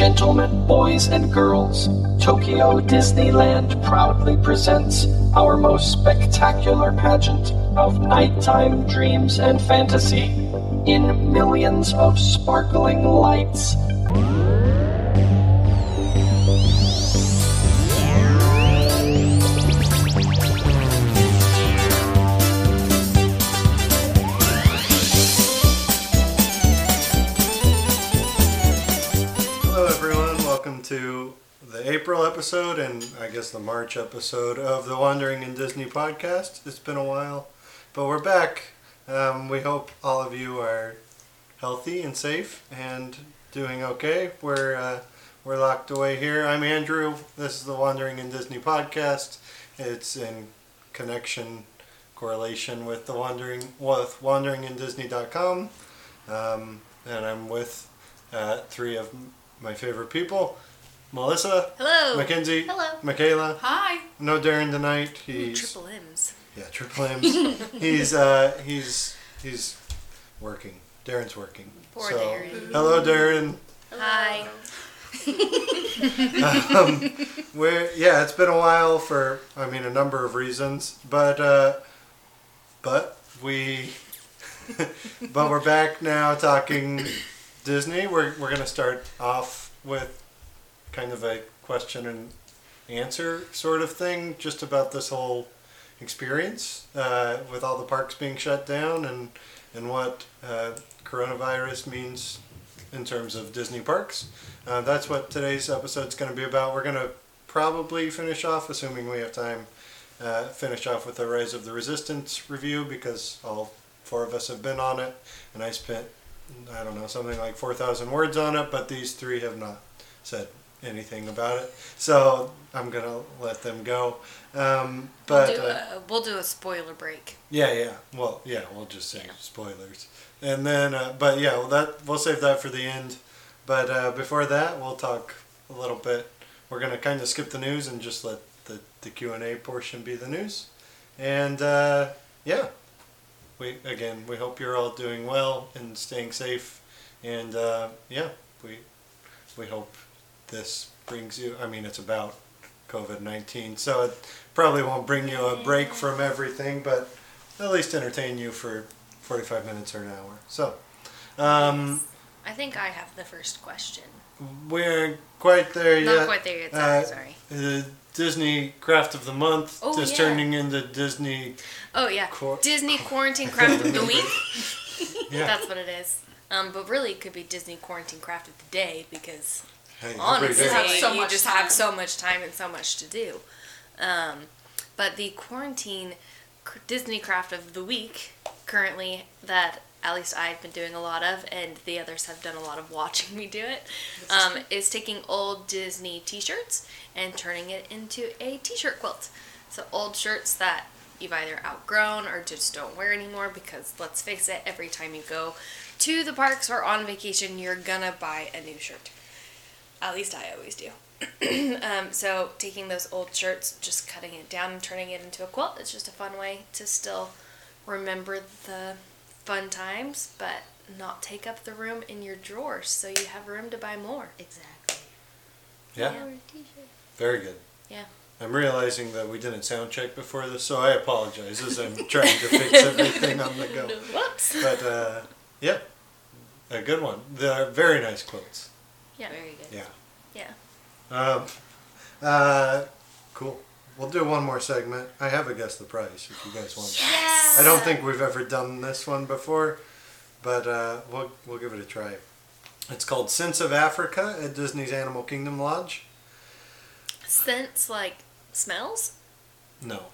Gentlemen, boys and girls, Tokyo Disneyland proudly presents our most spectacular pageant of nighttime dreams and fantasy in millions of sparkling lights. Episode and I guess the March episode of the Wandering in Disney podcast. It's been a while, but we're back. Um, we hope all of you are healthy and safe and doing okay. We're uh, we're locked away here. I'm Andrew. This is the Wandering in Disney podcast. It's in connection, correlation with the Wandering with WanderingInDisney.com, um, and I'm with uh, three of my favorite people Melissa, Hello. Mackenzie, Hello. Michaela. Hi. No Darren tonight. Ooh, He's triple M's. yeah, triple M's. he's uh, he's he's working. Darren's working. Poor so, Darren. Hello, Darren. Hi. um, we're yeah, it's been a while for I mean a number of reasons, but uh, but we but we're back now talking Disney. We're we're gonna start off with kind of a question and answer sort of thing, just about this whole experience uh, with all the parks being shut down and and what uh, coronavirus means in terms of Disney parks. Uh, that's what today's episode's going to be about. We're going to probably finish off, assuming we have time, uh, finish off with a Rise of the Resistance review because all four of us have been on it, and I spent, I don't know, something like 4,000 words on it, but these three have not said anything about it. So I'm to let them go. Um, but we'll, do uh, a, we'll do a spoiler break. yeah, yeah. Well, yeah. We'll just say Yeah. spoilers, and then, uh, but yeah, well, that we'll save that for the end. But uh, before that, we'll talk a little bit. We're gonna kind of skip the news and just let the the Q and A portion be the news. And uh, yeah, we again we hope you're all doing well and staying safe. And uh, yeah, we we hope this brings you. I mean, it's about COVID nineteen, so it probably won't bring you a break from everything, but at least entertain you for 45 minutes or an hour. So, um, I think I have the first question. we're quite there Not yet. quite there yet. Sorry, Uh, sorry. The Disney Craft of the Month Oh, is yeah. turning into Disney. Oh yeah, Quar- Disney Quarantine Craft of the Week. Yeah. That's what it is. Um, but really, it could be Disney Quarantine Craft of the Day because Hey, every honestly, day. have so you just time. have so much time and so much to do. Um, but the quarantine Disney craft of the week currently that at least I've been doing a lot of, and the others have done a lot of watching me do it, um, is taking old Disney T-shirts and turning it into a T-shirt quilt. So old shirts that you've either outgrown or just don't wear anymore because let's face it, every time you go to the parks or on vacation, you're gonna buy a new shirt. At least I always do. um, so taking those old shirts, just cutting it down and turning it into a quilt, it's just a fun way to still remember the fun times, but not take up the room in your drawers so you have room to buy more. Exactly. Yeah, Yeah. very good. Yeah. I'm realizing that we didn't sound check before this, so I apologize as I'm trying to fix everything on the go. Whoops. But uh, yeah, a good one. They're very nice quotes. Yeah. Very good. Yeah. Yeah. Um, uh, cool. We'll do one more segment. I have a guess the price if you guys want. Yes. I don't think we've ever done this one before, but uh, we'll we'll give it a try. It's called Sense of Africa at Disney's Animal Kingdom Lodge. Scents like smells? No,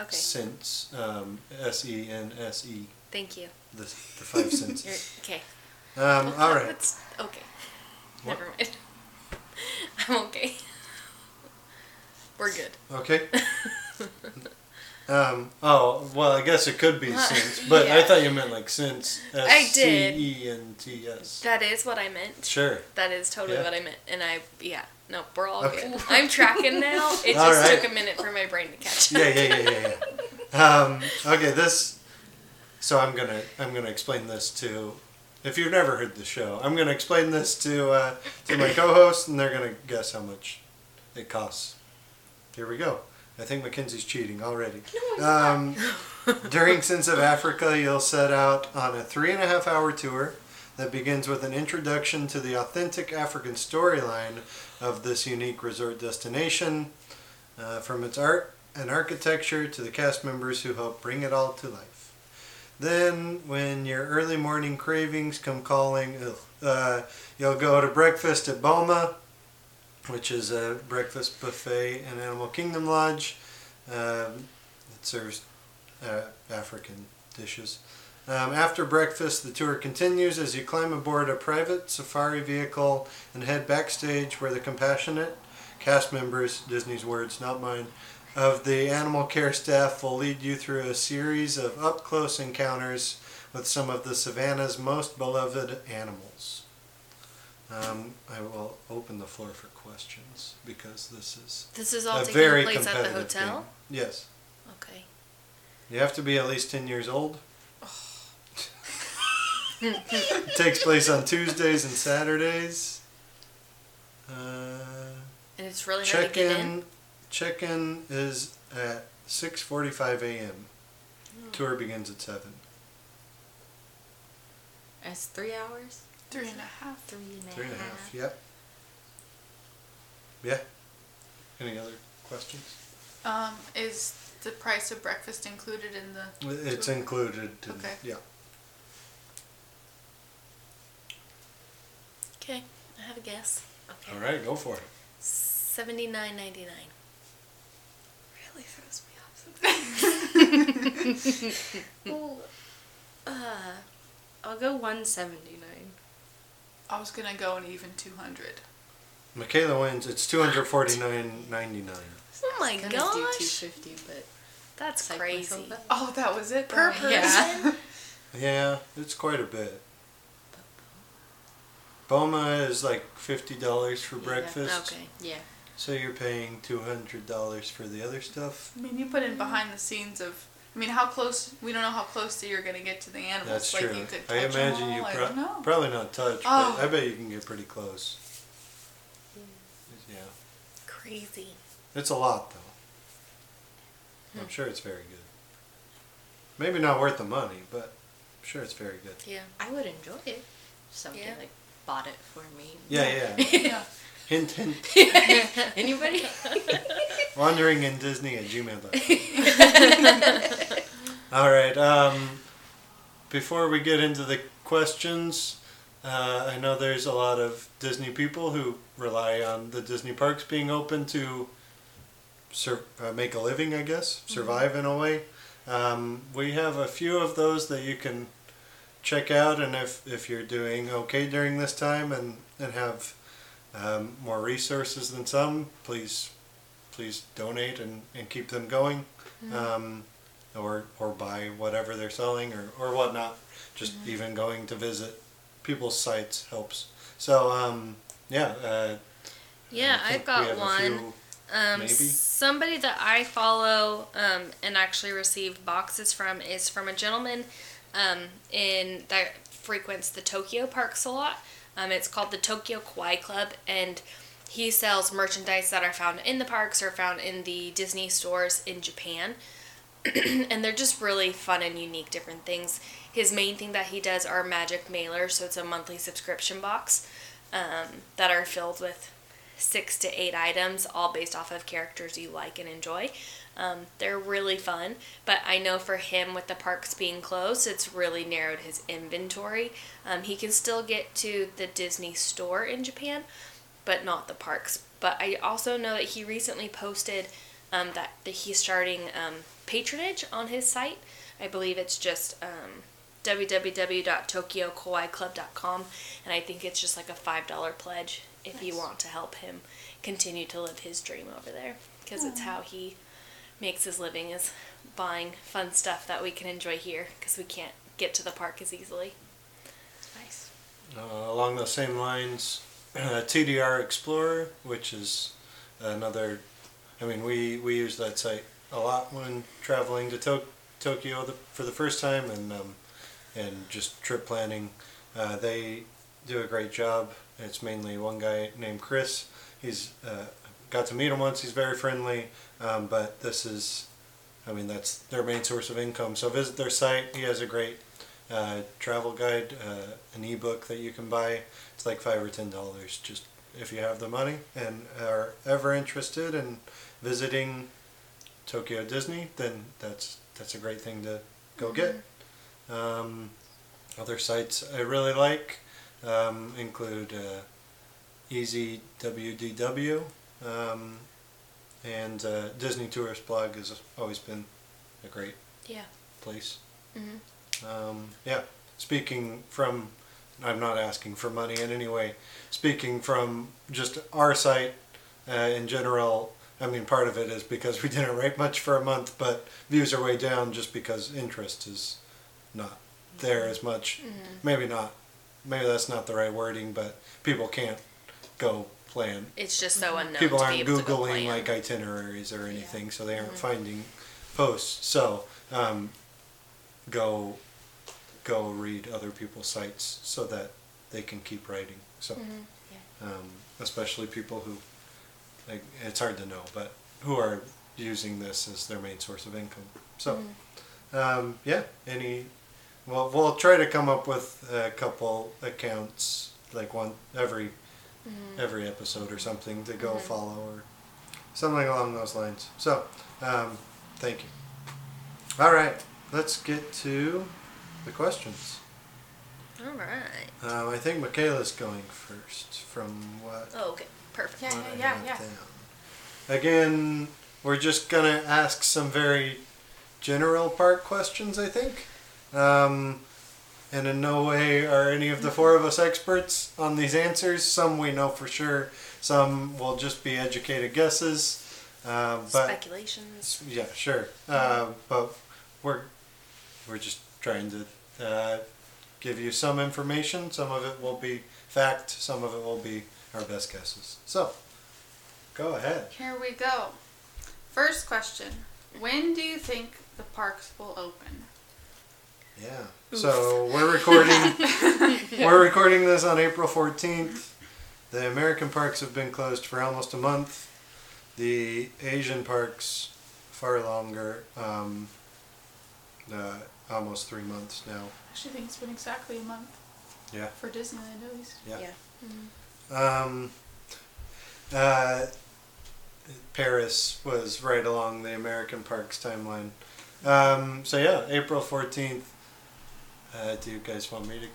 Okay. Sense. Um, S E N S E. Thank you. The the five You're, senses. okay. Um, all right. Okay. What? Never mind. I'm okay. We're good. Okay. Um, oh well, I guess it could be Uh, sense, but I thought you meant like since. I did. C E N T S. That is what I meant. Sure. That is totally Yeah. what I meant. And I, yeah, no, we're all Okay. good. I'm tracking now. It All just right. took a minute for my brain to catch up. Yeah, yeah, yeah, yeah, yeah. Um, okay, this. So I'm gonna I'm gonna explain this to if you've never heard the show, I'm going to explain this to uh, to my co-host, and they're going to guess how much it costs. Here we go. I think Mackenzie's cheating already. Um, during Sense of Africa, you'll set out on a three and a half hour tour that begins with an introduction to the authentic African storyline of this unique resort destination, uh, from its art and architecture to the cast members who help bring it all to life. Then, when your early morning cravings come calling, uh, you'll go to breakfast at Boma, which is a breakfast buffet in Animal Kingdom Lodge. Um, it serves uh, African dishes. Um, after breakfast, the tour continues as you climb aboard a private safari vehicle and head backstage where the compassionate cast members, Disney's words, not mine, of the animal care staff will lead you through a series of up close encounters with some of the savannah's most beloved animals. Um, I will open the floor for questions because this is This is all a taking very place at the competitive hotel. Yes. Okay. You have to be at least 10 years old. it takes place on Tuesdays and Saturdays. Uh, And it's really hard to get in. in check in is at 6:45 a.m. Hmm. Tour begins at 7. That's three hours. Three and a half. Three and a Three and a half. Yep. Yeah. Any other questions? Um, is the price of breakfast included in the? It's tour? included. In, Okay. Yeah. Okay, I have a guess. Okay. All right, go for it. Seventy nine ninety nine. Really throws me off. Well, uh, I'll go one seventy nine. I was gonna go an even two hundred. Michaela wins. It's 249.99. Oh my Gonna do two gosh, fifty, but that's psych crazy. Oh, that was it. Per though. person. Yeah, it's quite a bit. Boma is like fifty dollars for Yeah, breakfast. Okay. Yeah. So you're paying two hundred dollars for the other stuff. I mean, you put in behind the scenes of. I mean, how close? We don't know how close you're gonna get to the animals. That's like true. you could I imagine them all. you I pro- don't know. probably not touch, Oh. but I bet you can get pretty close. Yeah, Crazy. it's a lot though. Hmm. I'm sure it's very good. Maybe not worth the money, but I'm sure it's very good. Yeah. I would enjoy it. if Somebody Yeah. like bought it for me. Yeah, yeah. yeah. Hint, hint. Anybody? Wandering in Disney at gmail.com. All right. Um, before we get into the questions, uh, I know there's a lot of Disney people who rely on the Disney parks being open to sur- uh, make a living, I guess, survive in a way. Um, we have a few of those that you can check out, and if, if you're doing okay during this time and, and have um, more resources than some, please please donate and, and keep them going. Um, or, or buy whatever they're selling or, or whatnot. Just even going to visit people's sites helps. So, um, yeah. Uh, Yeah, I I've got one. few- Um, Maybe. somebody that I follow um, and actually received boxes from is from a gentleman um, in that frequents the Tokyo parks a lot. Um, it's called the Tokyo Kawaii Club, and he sells merchandise that are found in the parks or found in the Disney stores in Japan. and they're just really fun and unique different things. His main thing that he does are magic mailers, so it's a monthly subscription box um, that are filled with six to eight items, all based off of characters you like and enjoy. Um, they're really fun, but I know for him, with the parks being closed, it's really narrowed his inventory. Um, he can still get to the Disney store in Japan, but not the parks. But I also know that he recently posted um, that, that he's starting um, patronage on his site. I believe it's just um, www.tokyokawaiiclub.com, and I think it's just like a $5 pledge if you want to help him continue to live his dream over there. Because it's how he makes his living is buying fun stuff that we can enjoy here because we can't get to the park as easily. nice. Uh, along those same lines, TDR Explorer, which is another. I mean, we, we use that site a lot when traveling to to- Tokyo the, for the first time and um, and just trip planning. Uh, they do a great job. It's mainly one guy named Chris. He's uh, got to meet him once. He's very friendly, um, but this is, I mean, that's their main source of income. So visit their site. He has a great uh, travel guide, uh, an ebook that you can buy. It's like five or ten dollars, just if you have the money and are ever interested in visiting Tokyo Disney, then that's that's a great thing to go get. Um, other sites I really like um, include uh, Easy WDW um, and uh, Disney Tourist Blog has always been a great Yeah. place. Mhm. Um, yeah, speaking from, I'm not asking for money in any way. Speaking from just our site uh, in general, I mean, part of it is because we didn't write much for a month, but views are way down just because interest is not there as much. Maybe not. Maybe that's not the right wording, but people can't go plan. It's just so unknown. People to aren't be able googling plan. like itineraries or anything, so they aren't Mm-hmm. finding posts. So um, go go read other people's sites so that they can keep writing. So Mm-hmm. um, especially people who like it's hard to know, but who are using this as their main source of income. So Mm-hmm. um, yeah, any well we'll try to come up with a couple accounts like one every Mm-hmm. every episode or something to go follow or something along those lines. So, um, thank you. All right, let's get to the questions. All right. Um, I think Michaela's going first from what, Oh, okay. Perfect. Yeah, what I yeah, yeah. down. Again, we're just going to ask some very general part questions, I think. Um, and in no way are any of the four of us experts on these answers. Some we know for sure, some will just be educated guesses. Uh, but Speculations. yeah, sure. Uh, but we're we're just trying to uh, give you some information. Some of it will be fact. Some of it will be our best guesses. So, go ahead. Here we go. First question. When do you think the parks will open? Yeah. So we're recording. we're recording this on April fourteenth. The American parks have been closed for almost a month. The Asian parks far longer. Um, uh, almost three months now. I actually think it's been exactly a month Yeah. for Disneyland at least. Yeah. Yeah. Um, uh, Paris was right along the American Parks timeline. Um, so yeah, April fourteenth. Uh, do you guys want me to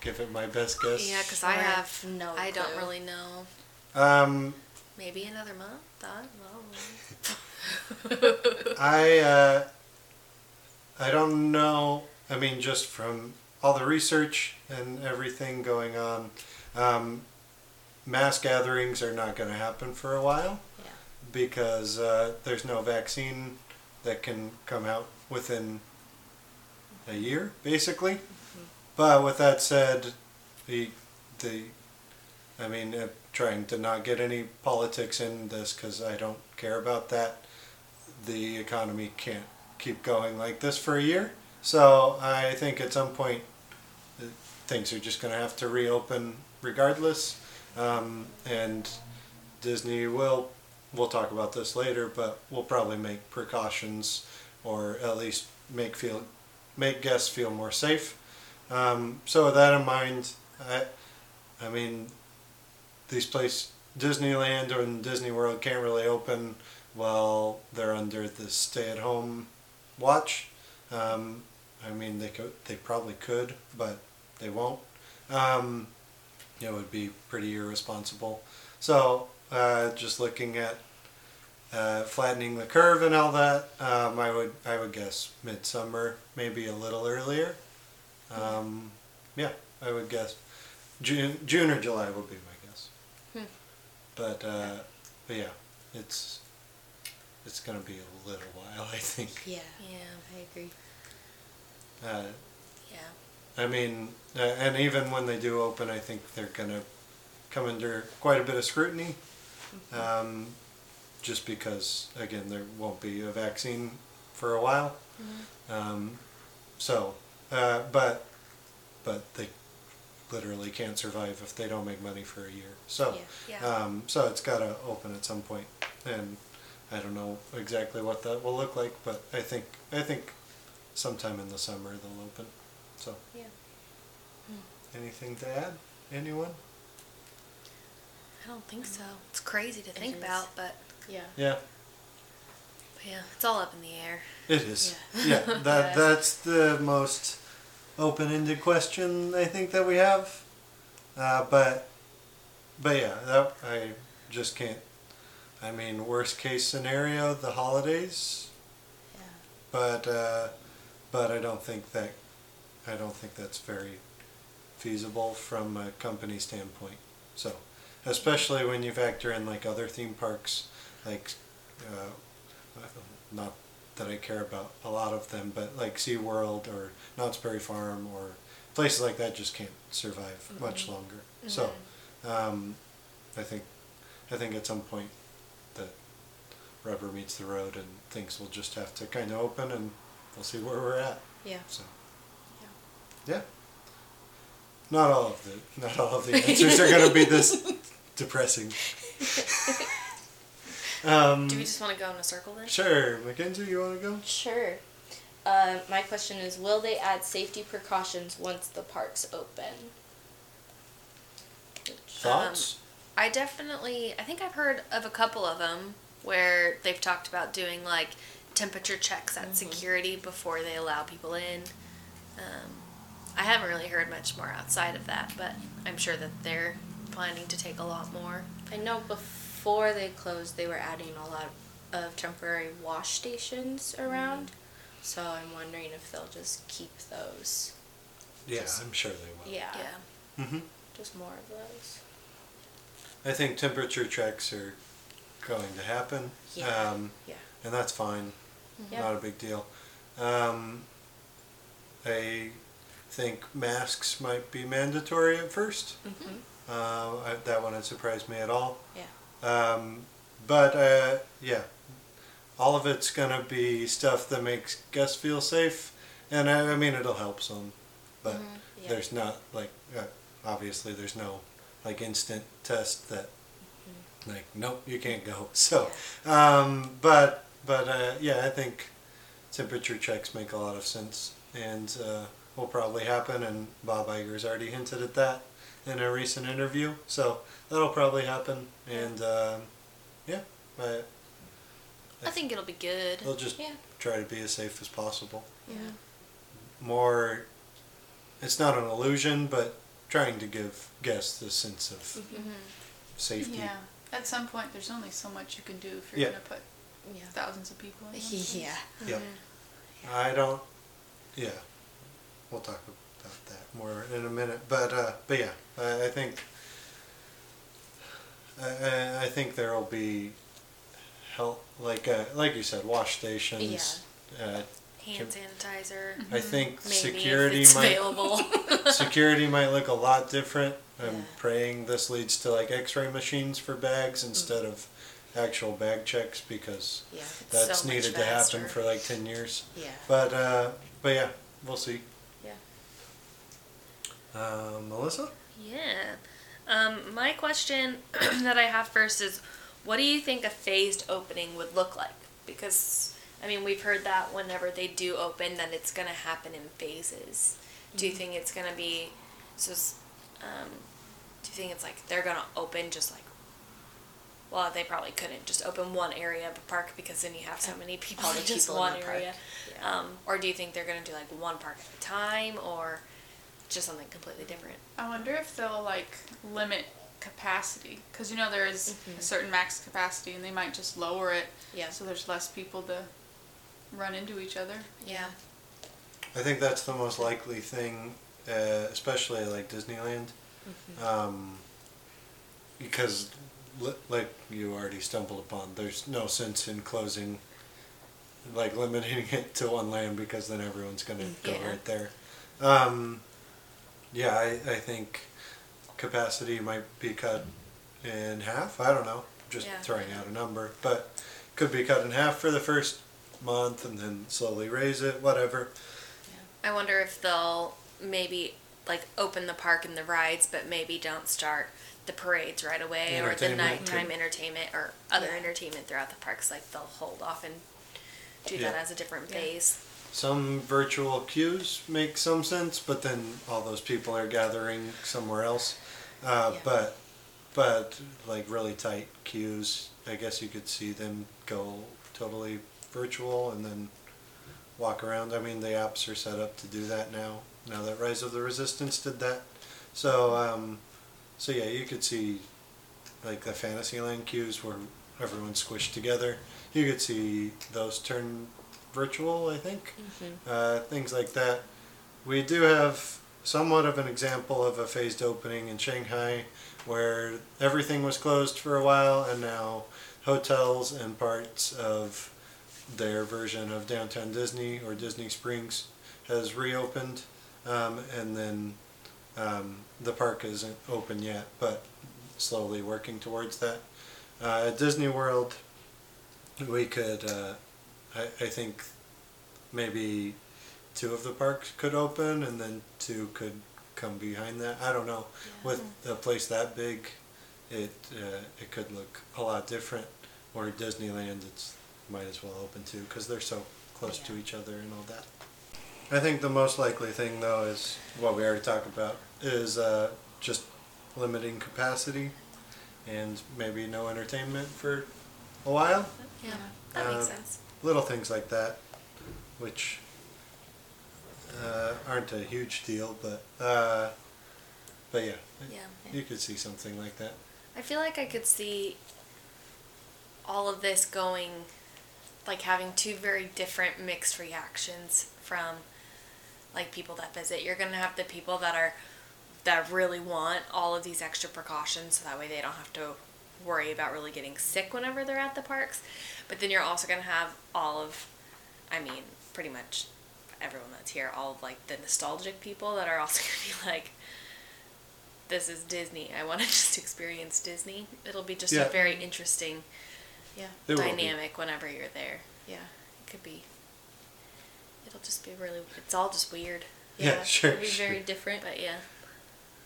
give it my best guess? Yeah, because I I have. have no I don't clue. really know. Um, Maybe another month. I don't know. I uh, I don't know. I mean, just from all the research and everything going on, um, mass gatherings are not going to happen for a while. Yeah. because uh, there's no vaccine that can come out within a year, basically. But with that said, the the I mean, uh, trying to not get any politics in this because I don't care about that. The economy can't keep going like this for a year, so I think at some point uh, things are just going to have to reopen regardless, um, and Disney will we'll talk about this later, but we'll probably make precautions or at least make feel make guests feel more safe. Um, so with that in mind, I I mean these places Disneyland and Disney World can't really open while they're under the stay-at-home watch. Um, I mean they could they probably could, but they won't. Um, it would be pretty irresponsible. So uh, just looking at uh, flattening the curve and all that, um, I would I would guess midsummer, maybe a little earlier. Um, yeah, I would guess June June or July would be my guess. Hmm. But uh, but yeah, it's it's gonna be a little while, I think. Yeah, Yeah. I agree. Uh, Yeah. I mean, uh, and even when they do open, I think they're gonna come under quite a bit of scrutiny, um, just because again there won't be a vaccine for a while. Um, so, uh, but but they literally can't survive if they don't make money for a year. So, Yeah. um, so it's got to open at some point, and I don't know exactly what that will look like, but I think I think sometime in the summer they'll open. So, Yeah. anything to add? Anyone? I don't think so. It's crazy to think is. about, but, Yeah. Yeah, but yeah, it's all up in the air. it is. Yeah. Yeah, that that's the most open-ended question I think that we have. Uh, but but yeah, that I just can't. I mean, worst case scenario, the holidays. Yeah. But uh, but I don't think that I don't think that's very feasible from a company standpoint. So, especially when you factor in like other theme parks, like uh, not that I care about a lot of them, but like SeaWorld or Knott's Berry Farm or places like that just can't survive much longer. So, um, I think I think at some point that rubber meets the road and things will just have to kind of open and we'll see where we're at. Yeah. So, yeah. Not all of the not all of the answers are going to be this depressing. um, Do we just want to go in a circle then? sure, Mackenzie, you want to go? Sure. Uh, my question is, will they add safety precautions once the parks open? Thoughts? I definitely, I think I've heard of a couple of them where they've talked about doing like temperature checks at security before they allow people in. Um, I haven't really heard much more outside of that, but I'm sure that they're planning to take a lot more. I know before they closed, they were adding a lot of temporary wash stations around. So I'm wondering if they'll just keep those. yeah, just- I'm sure they will. Yeah. Yeah. hmm Just more of those. I think temperature checks are going to happen. Yeah. Um, Yeah. and that's fine. Yeah. Not a big deal. Um, I think masks might be mandatory at 1st Mm-hmm. Uh, I, that wouldn't surprise me at all. Yeah. Um, but uh, yeah, all of it's gonna be stuff that makes guests feel safe, and I, I mean it'll help some, but Mm-hmm. Yeah. there's not like uh, obviously there's no like instant test that Mm-hmm. like nope you can't go. So, um, but but uh, yeah, I think temperature checks make a lot of sense and uh, will probably happen, and Bob Iger's already hinted at that in a recent interview. So that'll probably happen, and um, yeah, I, I think it'll be good. they'll just Yeah. try to be as safe as possible. Yeah. More, it's not an illusion, but trying to give guests a sense of Mm-hmm. safety. Yeah. At some point, there's only so much you can do if you're Yeah. gonna put Yeah. thousands of people in. one place. Yeah. Yep. I don't. Yeah, we'll talk about that more in a minute. But uh, but yeah, I, I think I- I, I think there will be help like uh, like you said, wash stations. Uh, Hand sanitizer. I think Maybe security if it's might available. security might look a lot different. I'm Yeah. praying this leads to like X-ray machines for bags instead of actual bag checks because Yeah. that's so needed to happen for like ten years. Yeah. But uh, but yeah, we'll see. Yeah. Uh, Melissa? Yeah. Um, my question that I have first is what do you think a phased opening would look like? Because, I mean, we've heard that whenever they do open, that it's going to happen in phases. Do you think it's going to be, so, um, do you think it's like they're going to open just like, well, they probably couldn't just open one area of a park because then you have so many people in just people in one the park. area. Yeah. Um, or do you think they're going to do like one park at a time or just something completely different? I wonder if they'll like limit capacity because you know there is Mhm. a certain max capacity and they might just lower it Yeah. so there's less people to run into each other. Yeah. I think that's the most likely thing, uh, especially like Disneyland, um, because li- like you already stumbled upon, there's no sense in closing, like limiting it to one land because then everyone's gonna go right there. Um, yeah, I, I think capacity might be cut in half. I don't know, just Yeah. throwing out a number, but could be cut in half for the first month and then slowly raise it, whatever. I wonder if they'll maybe like open the park and the rides, but maybe don't start the parades right away or the nighttime could- entertainment or other Yeah. entertainment throughout the parks. Like they'll hold off and do Yeah. that as a different Yeah. phase. Some virtual queues make some sense, but then all those people are gathering somewhere else. Uh, Yeah. But, but like really tight queues, I guess you could see them go totally virtual and then walk around. I mean, the apps are set up to do that now. Now that Rise of the Resistance did that, so um, so yeah, you could see like the Fantasyland queues where everyone's squished together. You could see those turn virtual, I think. Uh, things like that. We do have somewhat of an example of a phased opening in Shanghai where everything was closed for a while and now hotels and parts of their version of downtown Disney or Disney Springs has reopened. Um, and then um, the park isn't open yet, but slowly working towards that. Uh, at Disney World, we could, uh, I, I think, maybe two of the parks could open and then two could come behind that. I don't know. With a place that big, it uh, it could look a lot different. Or Disneyland, it's might as well open too because they're so close to each other and all that. I think the most likely thing though is what we already talked about is uh, just limiting capacity and maybe no entertainment for a while. Yeah, that makes Uh, sense. Little things like that, which uh, aren't a huge deal, but uh, but yeah, Yeah. you could see something like that. I feel like I could see all of this going, like having two very different mixed reactions from like people that visit. You're gonna have the people that are that really want all of these extra precautions so that way they don't have to worry about really getting sick whenever they're at the parks. But then you're also gonna have all of I mean, pretty much everyone that's here, all of like the nostalgic people that are also gonna be like this is Disney. I want to just experience Disney. It'll be just Yeah. a very interesting Yeah. It dynamic whenever you're there. Yeah, it could be. It'll just be really. It's all just weird. Yeah, sure, It'll be sure. very different. But yeah.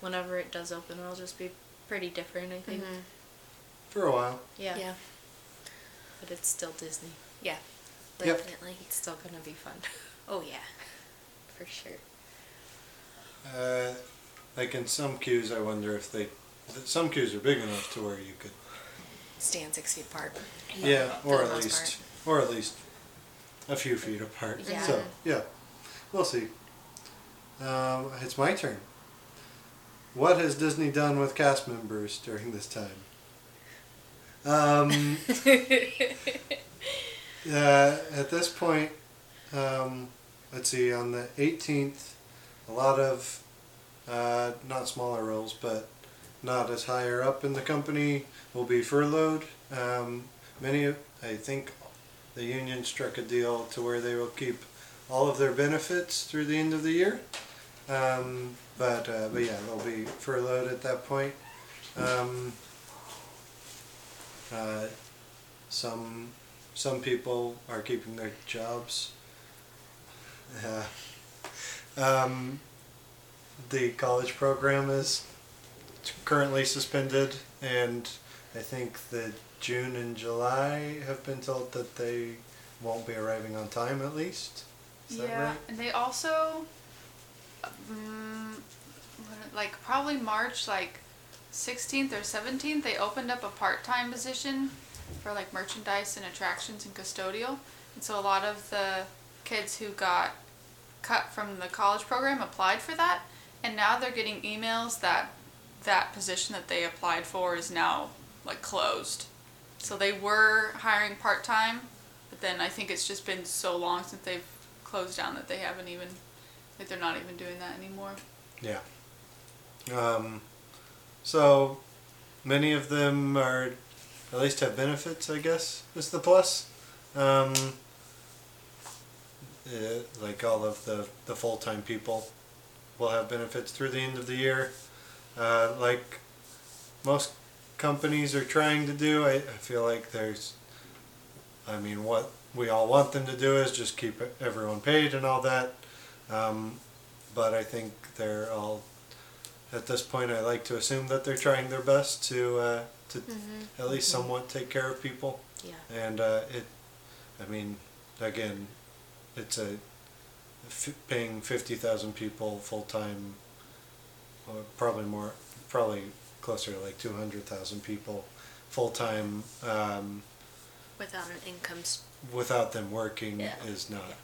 Whenever it does open, it'll just be pretty different, I think. Mhm. For a while. Yeah. Yeah. But it's still Disney. Yeah. Yep. Definitely. It's still gonna be fun. Oh yeah. For sure. Uh, like in some queues, I wonder if they. Some queues are big enough to where you could. Stand six feet apart. Yeah, or at most least, or at least a few feet apart. Yeah. So yeah, we'll see. Um, it's my turn. What has Disney done with cast members during this time? Um, uh, at this point, um, let's see. On the 18th, a lot of uh, not smaller roles, but not as higher up in the company will be furloughed. Um, many, of- I think, the union struck a deal to where they will keep all of their benefits through the end of the year. Um, but uh, but yeah, they'll be furloughed at that point. Um, uh, some some people are keeping their jobs. Uh, um, the college program is currently suspended, and I think that June and July have been told that they won't be arriving on time at least. Is that yeah, right? and they also, um, like probably March like 16th or 17th, they opened up a part-time position for like merchandise and attractions and custodial. And so a lot of the kids who got cut from the college program applied for that, and now they're getting emails that that position that they applied for is now like closed. So they were hiring part-time, but then I think it's just been so long since they've closed down that they haven't even like they're not even doing that anymore. Yeah. Um, so many of them are at least have benefits. I guess is the plus. Um, uh, like all of the the full time people will have benefits through the end of the year. Uh, like most companies are trying to do, I, I feel like there's. I mean, what we all want them to do is just keep everyone paid and all that. Um, but I think they're all at this point. I like to assume that they're trying their best to uh, to at least somewhat take care of people. Yeah. And uh, it, I mean, again, it's a f- paying fifty thousand people full time, or probably more, probably closer to like two hundred thousand people full time um, Without an income. s- without them working Yeah. is not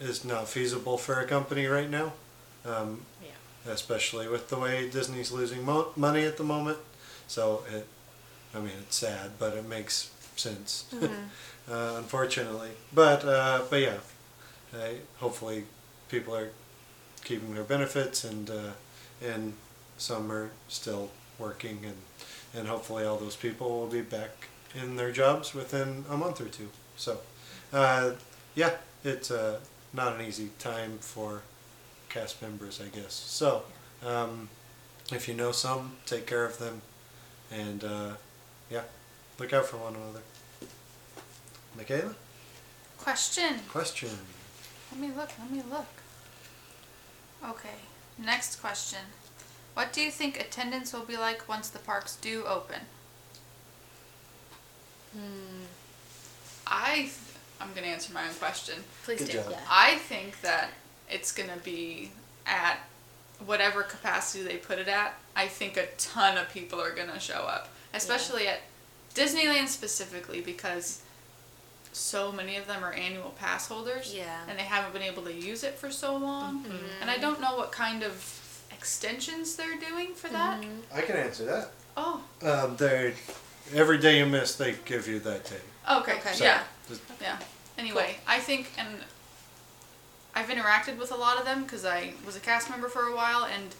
is not feasible for a company right now. Um, Yeah. Especially with the way Disney's losing mo- money at the moment. So it, I mean, it's sad, but it makes sense, uh, unfortunately. But uh, but yeah, I, hopefully people are keeping their benefits and uh, and some are still working and and hopefully all those people will be back in their jobs within a month or two. So uh, yeah, it's uh, not an easy time for cast members, I guess. So, um, if you know some, take care of them, and uh, yeah, look out for one another. Michaela, Question. question. Let me look. Let me look. Okay. Next question. What do you think attendance will be like once the parks do open? Hmm. I, th- I'm gonna answer my own question. Please Good do. job. Yeah. I think that it's gonna be at whatever capacity they put it at. I think a ton of people are gonna show up, especially at Disneyland specifically because so many of them are annual pass holders. Yeah. And they haven't been able to use it for so long, and I don't know what kind of extensions they're doing for that. I can answer that. Oh, Um, they every day you miss, they give you that day. okay, Okay. So, yeah. just- Yeah. Anyway, I think, and I've interacted with a lot of them because I was a cast member for a while, and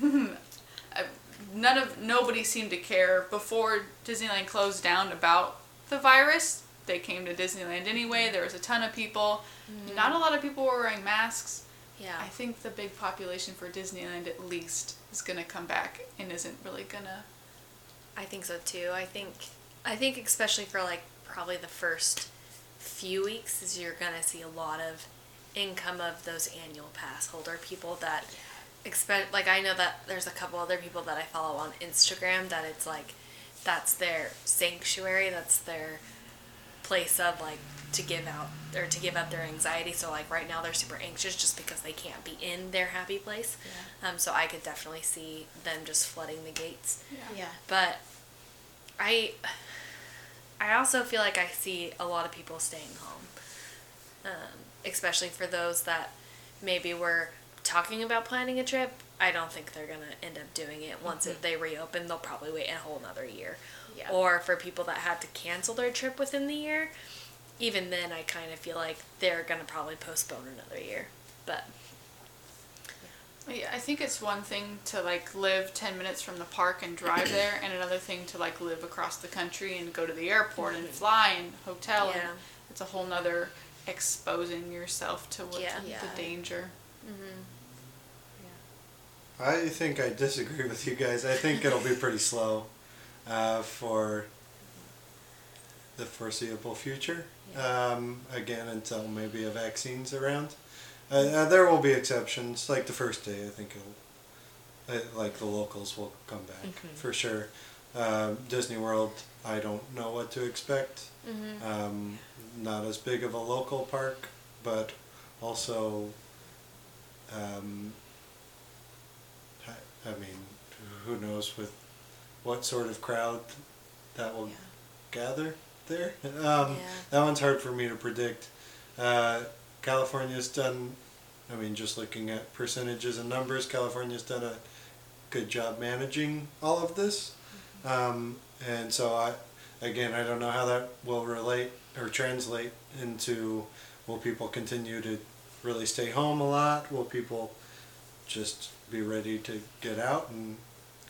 none of nobody seemed to care before Disneyland closed down about the virus. They came to Disneyland anyway. There was a ton of people. Mm-hmm. Not a lot of people were wearing masks. Yeah. I think the big population for Disneyland at least is gonna come back and isn't really gonna. I think so too. I think I think especially for like probably the first few weeks is you're gonna see a lot of income of those annual pass holder people that expect like I know that there's a couple other people that I follow on Instagram that it's like that's their sanctuary, that's their place of like to give out or to give up their anxiety. So like right now they're super anxious just because they can't be in their happy place. Um, so I could definitely see them just flooding the gates. Yeah. But I I also feel like I see a lot of people staying home. Um, especially for those that maybe were talking about planning a trip. I don't think they're gonna end up doing it. Once it, they reopen, they'll probably wait a whole another year. Yeah. Or for people that had to cancel their trip within the year, even then, I kind of feel like they're gonna probably postpone another year. But I think it's one thing to like live 10 minutes from the park and drive there, and another thing to like live across the country and go to the airport and mm-hmm. fly and hotel. Yeah. And it's a whole nother exposing yourself to what Yeah. the Yeah. danger. I think I disagree with you guys. I think it'll be pretty slow uh, for the foreseeable future. Um, again, until maybe a vaccine's around. Uh, uh, there will be exceptions. Like the first day, I think it'll, uh, like the locals will come back for sure. Um Disney World, I don't know what to expect. Um, not as big of a local park, but also um, I, I mean, who knows with what sort of crowd that will gather there. Um, Yeah. That one's hard for me to predict. Uh, California's done, I mean, just looking at percentages and numbers, California's done a good job managing all of this. Um, and so I, again, I don't know how that will relate or translate into will people continue to really stay home a lot? Will people just be ready to get out and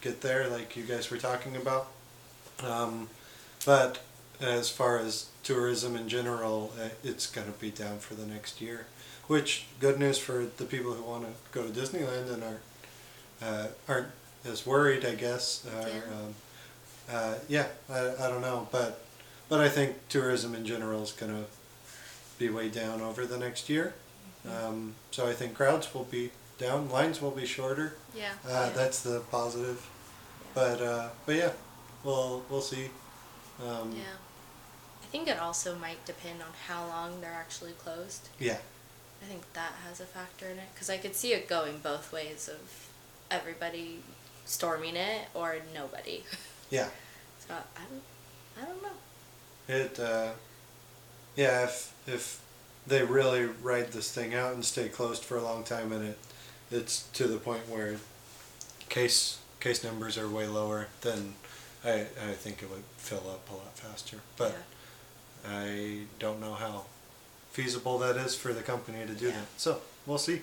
get there like you guys were talking about? Um, but as far as tourism in general, uh, it's going to be down for the next year. Which good news for the people who want to go to Disneyland and are uh, aren't as worried, I guess. Yeah. Um, uh, yeah, I, I don't know, but but I think tourism in general is going to be way down over the next year. Um, so I think crowds will be down. Lines will be shorter. Yeah. Uh, That's the positive. But uh, but yeah, we'll we'll see. Um, Yeah. I think it also might depend on how long they're actually closed. yeah. I think that has a factor in it because I could see it going both ways of everybody storming it or nobody. Yeah. So I don't, I don't know. It, uh, yeah, if if they really ride this thing out and stay closed for a long time, and it it's to the point where case case numbers are way lower, then I I think it would fill up a lot faster. But I don't know how feasible that is for the company to do Yeah. that. So we'll see.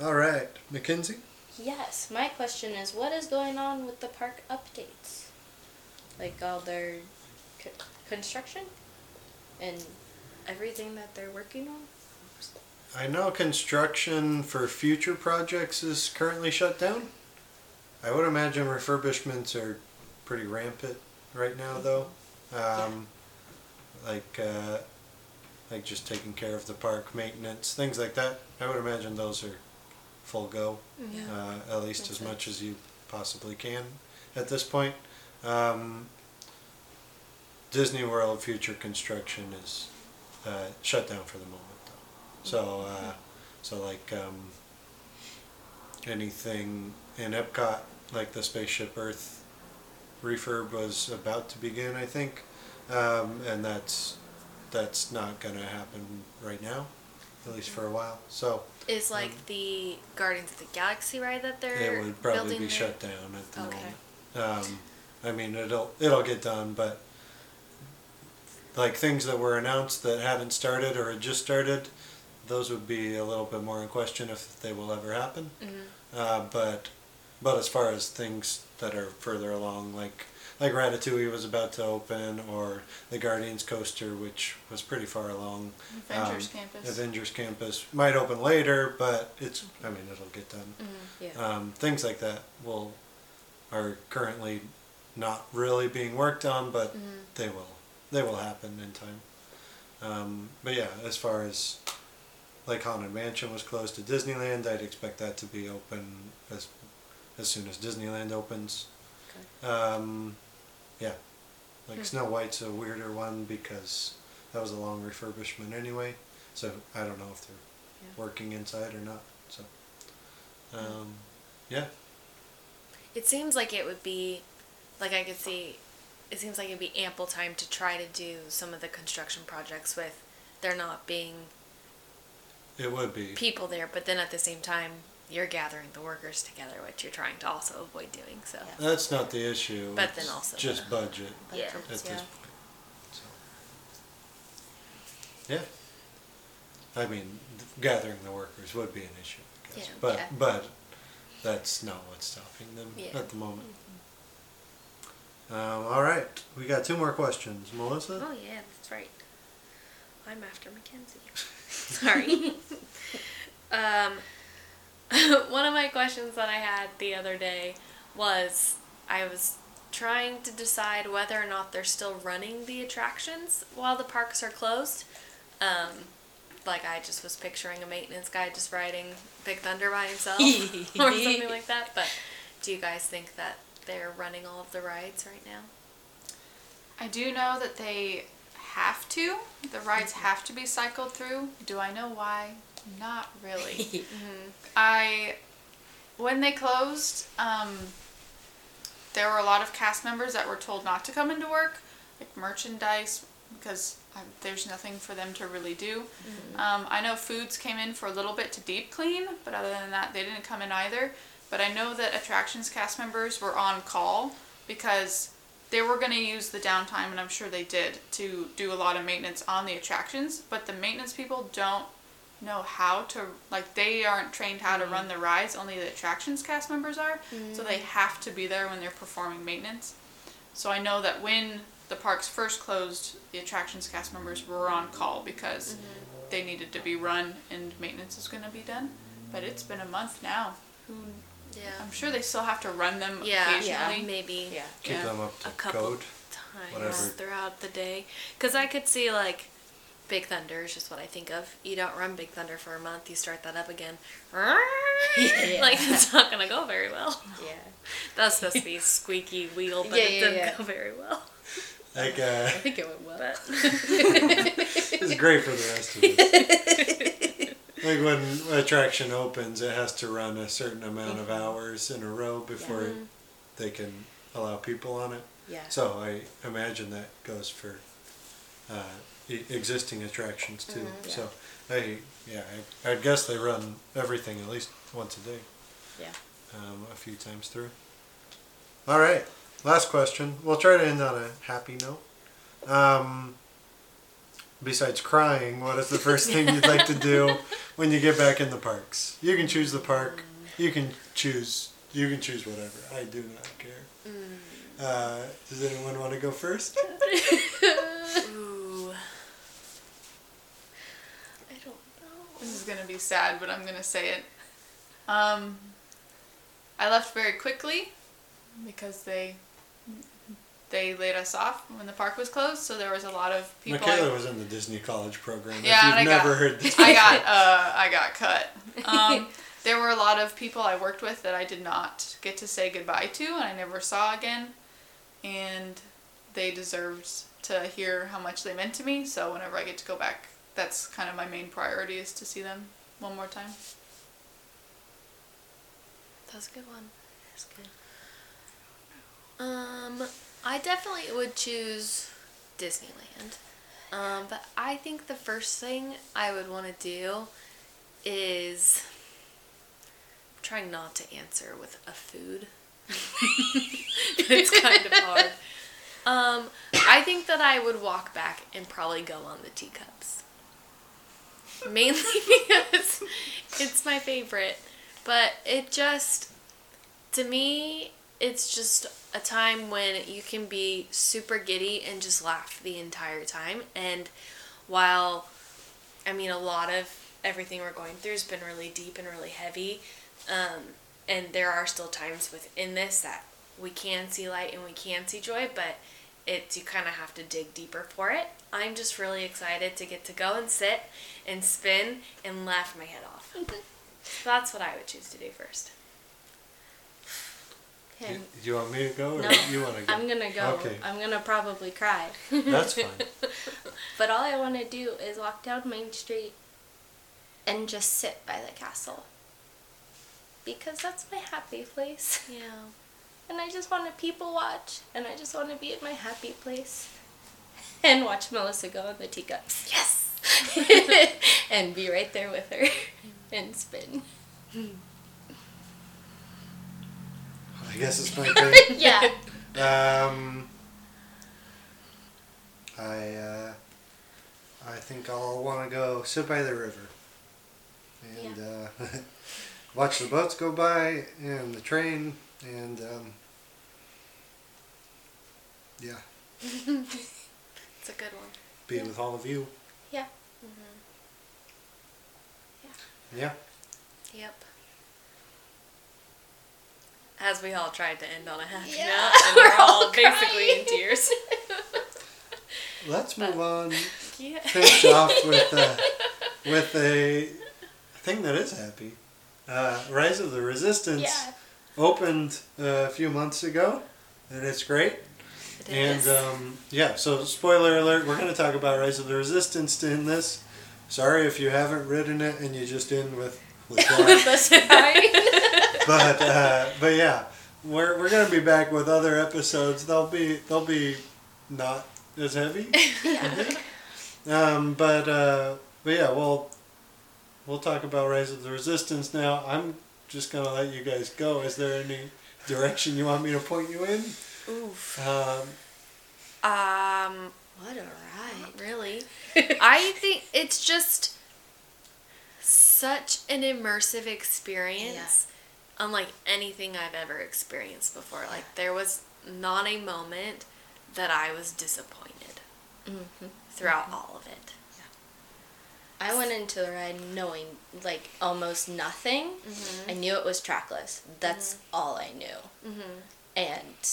All right, Mackenzie. Yes, my question is, what is going on with the park updates? Like all their co- construction and everything that they're working on. I know construction for future projects is currently shut down. I would imagine refurbishments are pretty rampant right now, though. Um, Like, uh, like just taking care of the park, maintenance, things like that. I would imagine those are full go, Yeah. uh, at least Makes as much as you possibly can at this point. Um, Disney World future construction is uh, shut down for the moment, though. So, uh, so like um, anything in Epcot, like the Spaceship Earth refurb was about to begin, I think, um, and that's that's not gonna happen right now, at least for a while. So Is like the Guardians of the Galaxy ride that they're it would probably be there? shut down at the Okay. moment. Um, I mean, it'll it'll get done, but like things that were announced that haven't started or had just started, those would be a little bit more in question if they will ever happen. Mhm. Uh, but but as far as things that are further along, like like Ratatouille was about to open, or the Guardians coaster, which was pretty far along. Avengers um, Campus. Avengers Campus might open later, but it's I mean it'll get done. Yeah. Um, things like that will are currently not really being worked on, but Mhm. they will they will happen in time. Um, but yeah, as far as like Haunted Mansion was closed to Disneyland, I'd expect that to be open as as soon as Disneyland opens. Okay. Um, yeah, like Hmm. Snow White's a weirder one because that was a long refurbishment anyway. So I don't know if they're Yeah. working inside or not. So um, yeah, It seems like it would be, like I could see, it seems like it'd be ample time to try to do some of the construction projects with there not being it would be. people there, but then at the same time, you're gathering the workers together, which you're trying to also avoid doing. So, Yeah. That's not the issue. But then also just the- budget Yeah. at Budgets, this yeah. point. So. Yeah. I mean, gathering the workers would be an issue, I guess. Yeah. but Yeah. but that's not what's stopping them Yeah. at the moment. Um, all right, we got two more questions, Melissa. oh yeah, that's right. I'm after Mackenzie. Sorry. um, one of my questions that I had the other day was I was trying to decide whether or not they're still running the attractions while the parks are closed. Um, like I just was picturing a maintenance guy just riding Big Thunder by himself or something like that. But do you guys think that they're running all of the rides right now? I do know that they have to. The rides have to be cycled through. Do I know why? Not really. I, when they closed, um, there were a lot of cast members that were told not to come into work, like merchandise, because um, there's nothing for them to really do. Um, I know foods came in for a little bit to deep clean, but other than that, they didn't come in either. But I know that attractions cast members were on call because they were going to use the downtime, and I'm sure they did, to do a lot of maintenance on the attractions. But the maintenance people don't know how to like they aren't trained how to mm-hmm. run the rides. Only the attractions cast members are. So they mm. have to be there when they're performing maintenance. So i know that when the parks first closed the attractions cast members were on call because mm-hmm. they needed to be run and maintenance was going to be done. But it's been a month now. Who Yeah. i'm sure they still have to run them Yeah, occasionally maybe Yeah. Keep Yeah. them up to a couple code. times whatever. throughout the day. Because I could see like Big Thunder is just what I think of. You don't run Big Thunder for a month, you start that up again. Yeah. Like, it's not going to go very well. Yeah. That's supposed to be a squeaky wheel, but Yeah, it yeah, didn't yeah. go very well. Like, uh, I think it went well. It's great for the rest of us. Like when attraction opens, it has to run a certain amount of hours in a row before they can allow people on it. Yeah. So I imagine that goes for uh, existing attractions too. Mhm. So I yeah I, I guess they run everything at least once a day. Yeah. Um, a few times through. All right, last question. We'll try to end on a happy note. Um, besides crying, what is the first thing you'd like to do when you get back in the parks? You can choose the park. You can choose. You can choose whatever. I do not care. Uh, does anyone want to go first? Ooh. I don't know. This is gonna be sad, but I'm gonna say it. Um, I left very quickly because they they laid us off when the park was closed. So there was a lot of people. Michaela I, was in the Disney College program. Yeah, if and you've I never got- heard this. I got uh, I got cut. Um, there were a lot of people I worked with that I did not get to say goodbye to, and I never saw again. And they deserved to hear how much they meant to me. So whenever I get to go back, that's kind of my main priority is to see them one more time. That's a good one. That's good. Um, I definitely would choose Disneyland. Um, but I think the first thing I would want to do is I'm trying not to answer with a food. it's kind of hard. Um, I think that I would walk back and probably go on the teacups. Mainly because it's my favorite. But it just, to me, it's just a time when you can be super giddy and just laugh the entire time. And while, I mean, a lot of everything we're going through has been really deep and really heavy, um, and there are still times within this that we can see light and we can see joy, but it's you kind of have to dig deeper for it. I'm just really excited to get to go and sit and spin and laugh my head off. so that's what I would choose to do first. Okay. Do you want me to go or No, you want to go? I'm gonna go. Okay. I'm gonna probably cry. That's fine. But all I want to do is walk down Main Street and just sit by the castle. Because that's my happy place. Yeah. And I just want to people watch. And I just want to be in my happy place. And watch Melissa go on the teacups. Yes. and be right there with her. And spin. I guess it's my turn. Yeah. Um, I uh, I think I'll want to go sit by the river and uh, watch the boats go by and the train and um, yeah, It's a good one. be with all of you. Yeah. Yeah. Yep. As we all tried to end on a happy Yeah, note, and we're, we're all all basically in tears. Let's move on. yeah. Finish off with uh, with a thing that is happy. Uh, Rise of the Resistance Yeah. opened uh, a few months ago, and it's great. It And is. um, yeah, so spoiler alert, we're going to talk about Rise of the Resistance in this. Sorry if you haven't ridden it and you just in with, with Black. That's fine. But uh, but yeah, we're, we're going to be back with other episodes. They'll be they'll be not as heavy. I think. Um, but uh, but yeah, we'll we'll talk about Rise of the Resistance now. I'm just going to let you guys go. Is there any direction you want me to point you in? Oof. Um, Um, what a ride. really? I think it's just such an immersive experience, unlike anything I've ever experienced before. Like there was not a moment that I was disappointed Mm-hmm. throughout all of it. Yeah. I went into the ride knowing like almost nothing. I knew it was trackless. That's all I knew. Mm-hmm. And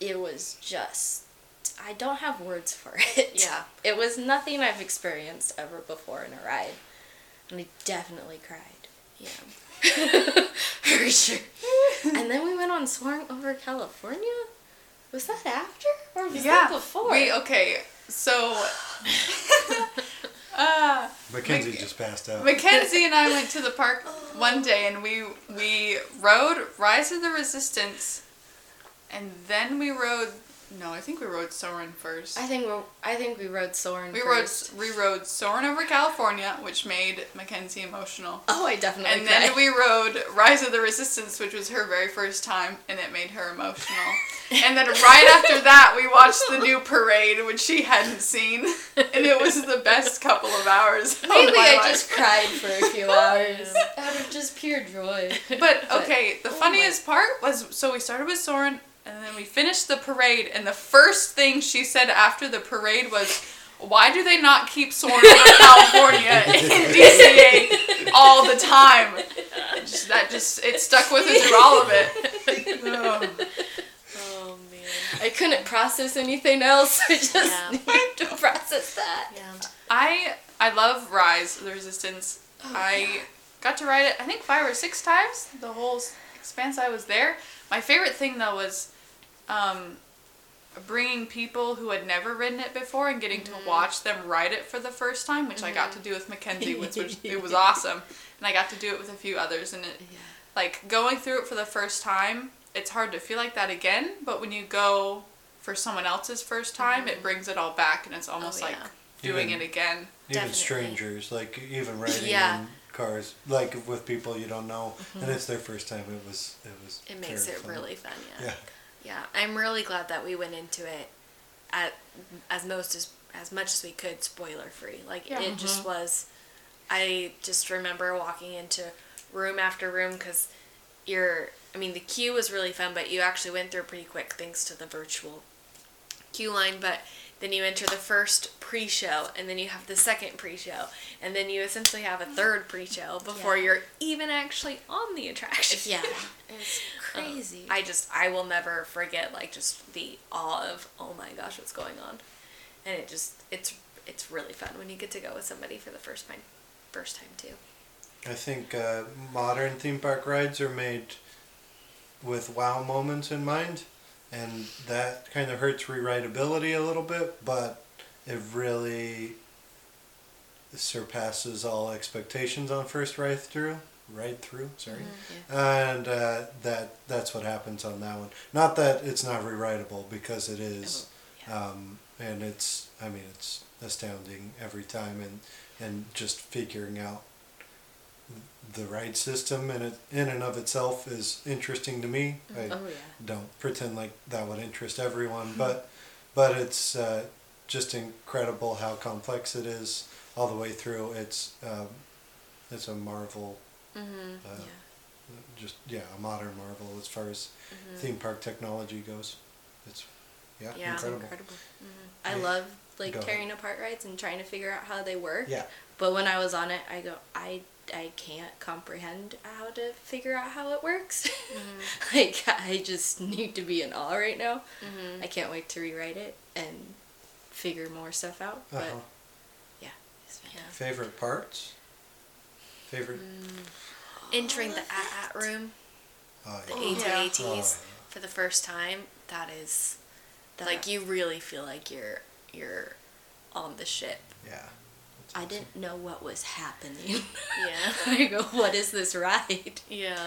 it was just I don't have words for it. Yeah. It was nothing I've experienced ever before in a ride. And I definitely cried. Yeah. For sure. and then we went on Soaring Over California? Was that after? Or was yeah. that before? Wait, okay. So. uh, Mackenzie Mac- just passed out. Mackenzie and I went to the park one day and we we rode Rise of the Resistance, and then we rode. No, I think we rode Soarin' first. I think we I think we rode Soaring we rode first. we rode Soarin' over California, which made Mackenzie emotional. Oh, I definitely And then we rode Rise of the Resistance, which was her very first time, and it made her emotional. and then right after that, we watched the new parade, which she hadn't seen, and it was the best couple of hours. of Maybe I life. just cried for a few hours out of just pure joy. But okay, the oh funniest part was so we started with Soarin', and then we finished the parade, and the first thing she said after the parade was. Why do they not keep Soarin' over California in DCA all the time? Just, that just it stuck with us through all of it. Oh. Oh man. I couldn't process anything else. I just Yeah. needed to process that. Yeah. I I love Rise of the Resistance. Oh, I got to ride it I think five or six times. The whole s- expanse I was there. My favorite thing though was um, bringing people who had never ridden it before and getting to mm-hmm. watch them ride it for the first time, which I got to mm-hmm. do with Mackenzie, which was it was awesome, and I got to do it with a few others. And it like going through it for the first time, it's hard to feel like that again. But when you go for someone else's first time, it mm-hmm. brings it all back, and it's oh, almost Oh, like doing Even- it again. Even Definitely. strangers, like even riding Yeah. In cars, like with people you don't know, and mm-hmm. it's their first time. It was, it was. It makes it fun. really fun, yeah. Yeah. Yeah, I'm really glad that we went into it at as most as as much as we could spoiler free. Like Yeah. it just mm-hmm. was. I just remember walking into room after room because you're. I mean, the queue was really fun, but you actually went through pretty quick thanks to the virtual queue line. But then you enter the first pre-show, and then you have the second pre-show, and then you essentially have a third pre-show before Yeah. you're even actually on the attraction. Yeah, it's crazy. I just I will never forget like just the awe of oh my gosh what's going on, and it just it's it's really fun when you get to go with somebody for the first time, first time too. I think uh, modern theme park rides are made with wow moments in mind, and that kind of hurts rewritability a little bit, but it really surpasses all expectations on first ride through. Ride through, sorry, and uh, that that's what happens on that one. Not that it's not rewritable because it is, um, and it's I mean it's astounding every time, and and just figuring out the ride system in it in and of itself is interesting to me. I oh yeah. don't pretend like that would interest everyone, but but it's uh, just incredible how complex it is all the way through. It's um, it's a marvel. Mm-hmm. Uh, Yeah. Just yeah, a modern marvel as far as theme park technology goes. It's yeah, Yeah, it's incredible. Incredible. I Yeah. love like Go ahead. tearing apart rides and trying to figure out how they work. Yeah, But when I was on it, I go, I I can't comprehend how to figure out how it works. like I just need to be in awe right now. Mm-hmm. I can't wait to rewrite it and figure more stuff out. But uh-huh. yeah, it's Yeah. favorite parts. Favorite. Entering the at at room, Oh, the yeah. AT-ATs Oh, for the first time, that is The- like you really feel like you're you're on the ship. yeah. That's I didn't know what was happening. Yeah. I go, what is this ride? Yeah.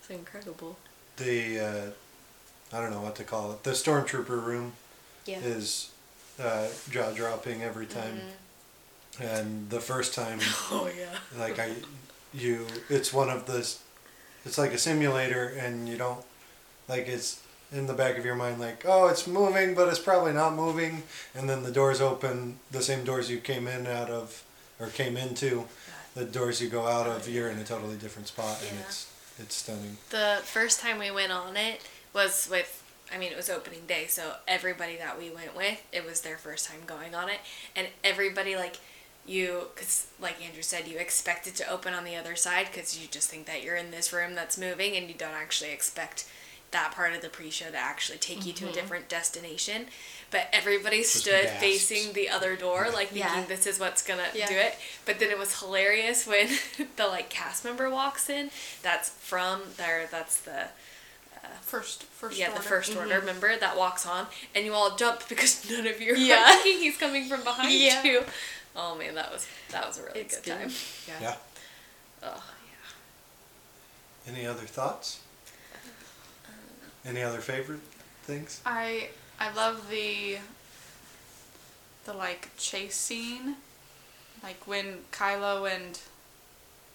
It's incredible. the uh, I don't know what to call it. The stormtrooper room Yeah. is uh, jaw dropping every time, and the first time, Oh yeah. like I, you, it's one of the, it's like a simulator, and you don't, like it's in the back of your mind, like oh it's moving, but it's probably not moving, and then the doors open, the same doors you came in out of, or came into, the doors you go out of, you're in a totally different spot, and it's it's stunning. The first time we went on it was with, I mean, it was opening day, so everybody that we went with, it was their first time going on it. And everybody, like, you, because, like Andrew said, you expect it to open on the other side because you just think that you're in this room that's moving and you don't actually expect that part of the pre-show to actually take you to Mm-hmm. a different destination. But everybody stood gasps. facing the other door, like thinking Yeah. this is what's gonna Yeah. do it. But then it was hilarious when the like cast member walks in. That's from there. That's the First, first yeah order. the 1st order member that walks on, and you all jump because none of you are Yeah. thinking he's coming from behind Yeah. you. Oh man, that was that was a really It's good, good. time. Yeah. Oh yeah. Any other thoughts? Any other favorite things? I I love the the like chase scene, like when Kylo and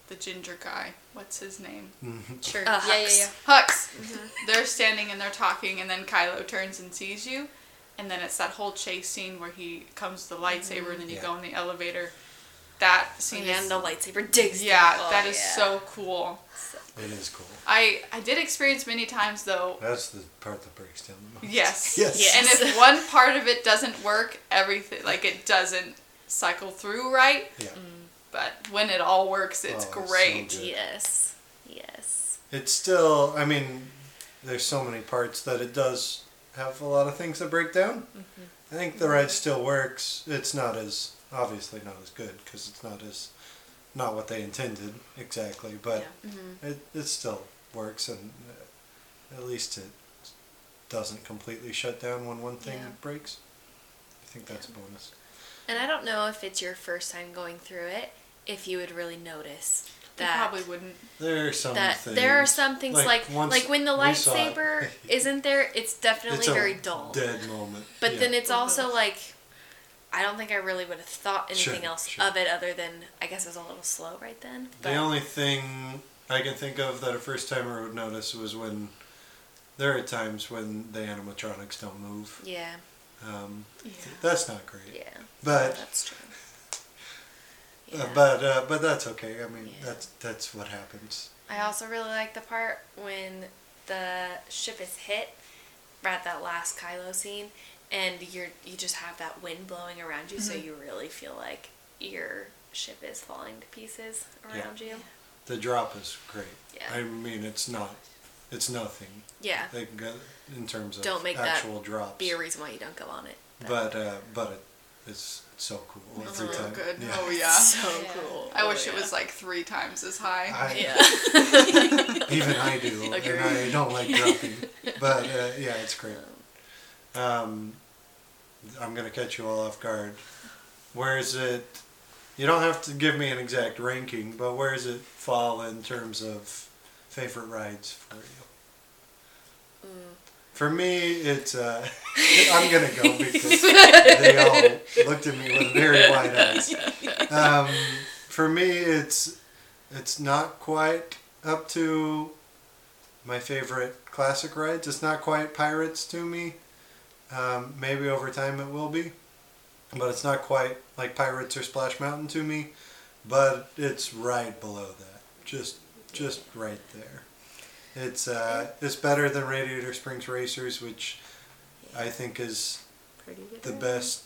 the ginger guy, what's his name? Mm-hmm. Sure. Uh, yeah, yeah, Hux. yeah. Hux. Mm-hmm. They're standing and they're talking, and then Kylo turns and sees you, and then it's that whole chase scene where he comes with the lightsaber, and then you Yeah. go in the elevator. That scene oh, yeah, is and the lightsaber digs. yeah, it. Oh, that is yeah. so cool. It is cool. I I did experience many times though. That's the part that breaks down the most. Yes. Yes. Yes. And if one part of it doesn't work, everything like it doesn't cycle through right. Yeah. Mm. But when it all works, it's Oh, it's so great. good. Yes. Yes. It's still, I mean, there's so many parts that it does have a lot of things that break down. Mm-hmm. I think the ride still works. It's not as, obviously not as good because it's not as, not what they intended exactly, but it, it still works and uh, at least it doesn't completely shut down when one thing Yeah. breaks. I think that's a bonus. And I don't know if it's your first time going through it, if you would really notice I that probably wouldn't. There are some that things. there are some things like like, once when the we saw it, lightsaber isn't there, it's definitely it's a very dull. dead moment. But yeah. then it's also like I don't think I really would have thought anything Sure, else sure. of it other than I guess it was a little slow right then. The only thing I can think of that a first timer would notice was when there are times when the animatronics don't move. yeah, Um, Yeah. That's not great. yeah, But that's true. uh, but uh, but that's okay. I mean Yeah. that's that's what happens. I also really like the part when the ship is hit at that last Kylo scene, and you're you just have that wind blowing around you, so Mm-hmm. you really feel like your ship is falling to pieces Yeah. around you. The drop is great. Yeah. I mean it's not. It's nothing. Yeah, Like, uh, in terms of Don't make that actual drops. be a reason why you don't go on it. But uh, but it, it's so cool every So time. good. Yeah. Oh yeah. so Yeah. cool. I Oh, wish it was like three times as high. I, Yeah. Even I do, and I don't like dropping. But uh, yeah, it's great. Um, I'm gonna catch you all off guard. Where is it? You don't have to give me an exact ranking, but where does it fall in terms of favorite rides for you? For me, it's. Uh, I'm gonna go because they all looked at me with very wide eyes. Um, for me, it's it's not quite up to my favorite classic rides. It's not quite Pirates to me. Um, maybe over time it will be, but it's not quite like Pirates or Splash Mountain to me. But it's right below that, just just right there. It's uh, it's better than Radiator Springs Racers, which I think is Pretty good. the best.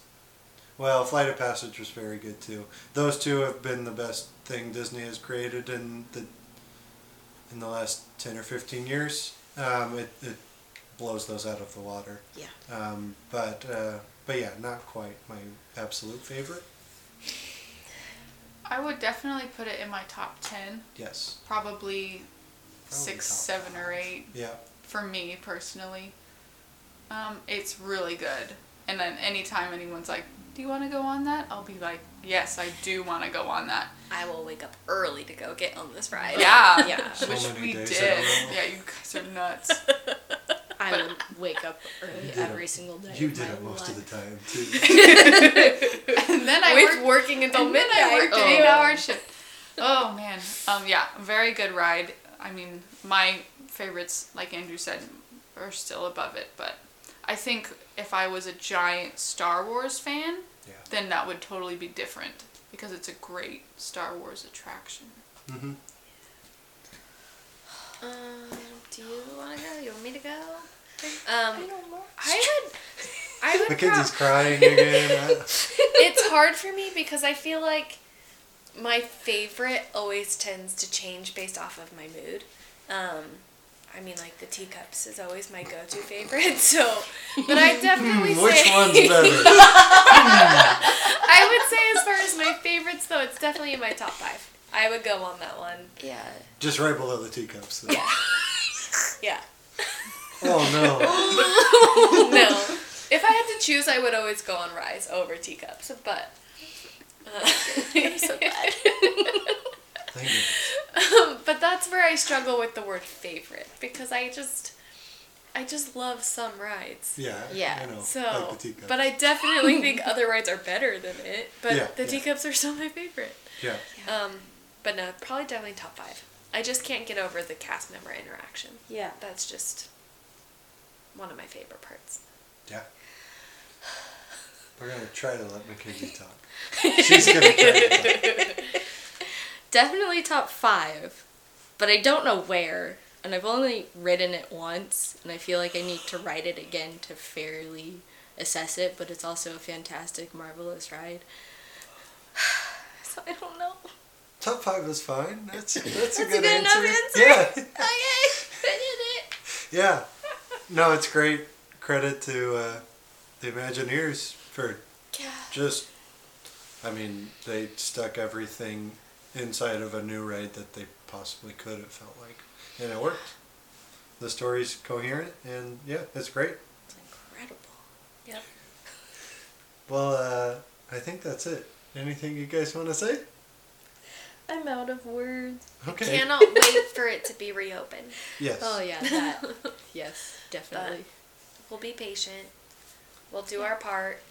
Well, Flight of Passage was very good too. Those two have been the best thing Disney has created in the in the last ten or fifteen years. Um, it, it blows those out of the water. Yeah. Um, but uh, but yeah, not quite my absolute favorite. I would definitely put it in my top ten. Yes. Probably six, top seven, or eight Yeah. for me personally. Um, it's really good. And then anytime anyone's like, "Do you want to go on that?" I'll be like, "Yes, I do want to go on that." I will wake up early to go get on this ride. Yeah, yeah. So which we days in a did. Yeah, you guys are nuts. I But- would wake up early every it. single day. You did it most of the time too. and then I With worked, working until and then midnight. I worked an Oh. eight-hour shift. Oh man, um, yeah, very good ride. I mean, my favorites, like Andrew said, are still above it. But I think if I was a giant Star Wars fan, Yeah. then that would totally be different because it's a great Star Wars attraction. hmm Um, do you want to go? You want me to? Um, don't know. I would. I would. Mackenzie's prob- crying again. It's hard for me because I feel like my favorite always tends to change based off of my mood. Um, I mean, like the teacups is always my go-to favorite. So, but I definitely Hmm, Which say one's better? I would say as far as my favorites, though, it's definitely in my top five. I would go on that one. Yeah. Just right below the teacups. Though. Yeah. Yeah. Oh no. no. If I had to choose, I would always go on Rise over teacups, but. Uh, I'm so glad. Thank you. but that's where I struggle with the word favorite because I just, I just love some rides. Yeah. Yeah, I know. So, like but I definitely think other rides are better than it. But Yeah, the yeah. teacups are still my favorite. Yeah. Um, but no, probably definitely top five. I just can't get over the cast member interaction. Yeah. That's just one of my favorite parts. Yeah. We're gonna try to let Mackenzie talk. She's gonna try to talk. Definitely top five, but I don't know where. And I've only ridden it once, and I feel like I need to ride it again to fairly assess it. But it's also a fantastic, marvelous ride. so I don't know. Top five is fine. That's that's, a That's a good, good enough answer. answer. Yeah. Okay, I did it. Yeah. No, it's great. Credit to uh, the Imagineers for Yeah. just. I mean, they stuck everything inside of a new ride that they possibly could. It felt like, and it worked. The story's coherent, and yeah, it's great. It's incredible. Yep. Well, uh, I think that's it. Anything you guys want to say? I'm out of words. Okay. Cannot wait for it to be reopened. Yes. Oh yeah, that. yes, definitely. We'll be patient. We'll do our part.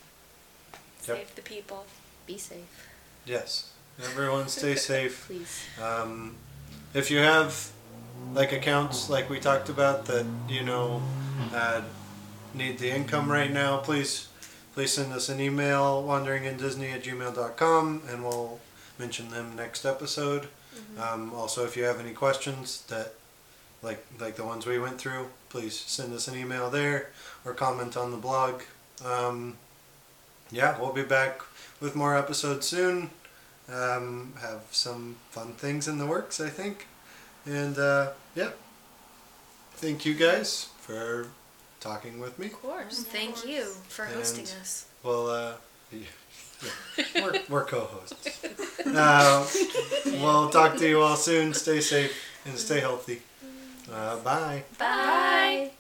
Yep. Save the people. Be safe, Yes. Everyone stay safe. please. Um, if you have like accounts like we talked about that you know uh, need the income right now, please please send us an email wanderingindisney at gmail.com and we'll mention them next episode. Um, also, if you have any questions that like like the ones we went through, please send us an email there or comment on the blog. Um, yeah, we'll be back with more episodes soon um, have some fun things in the works, I think. And uh, yeah, thank you guys for talking with me. Of course. Thank you for hosting And- us. Well, uh, yeah, yeah, we're, we're co-hosts. Uh, we'll talk to you all soon. Stay safe and stay healthy. Uh, bye. Bye.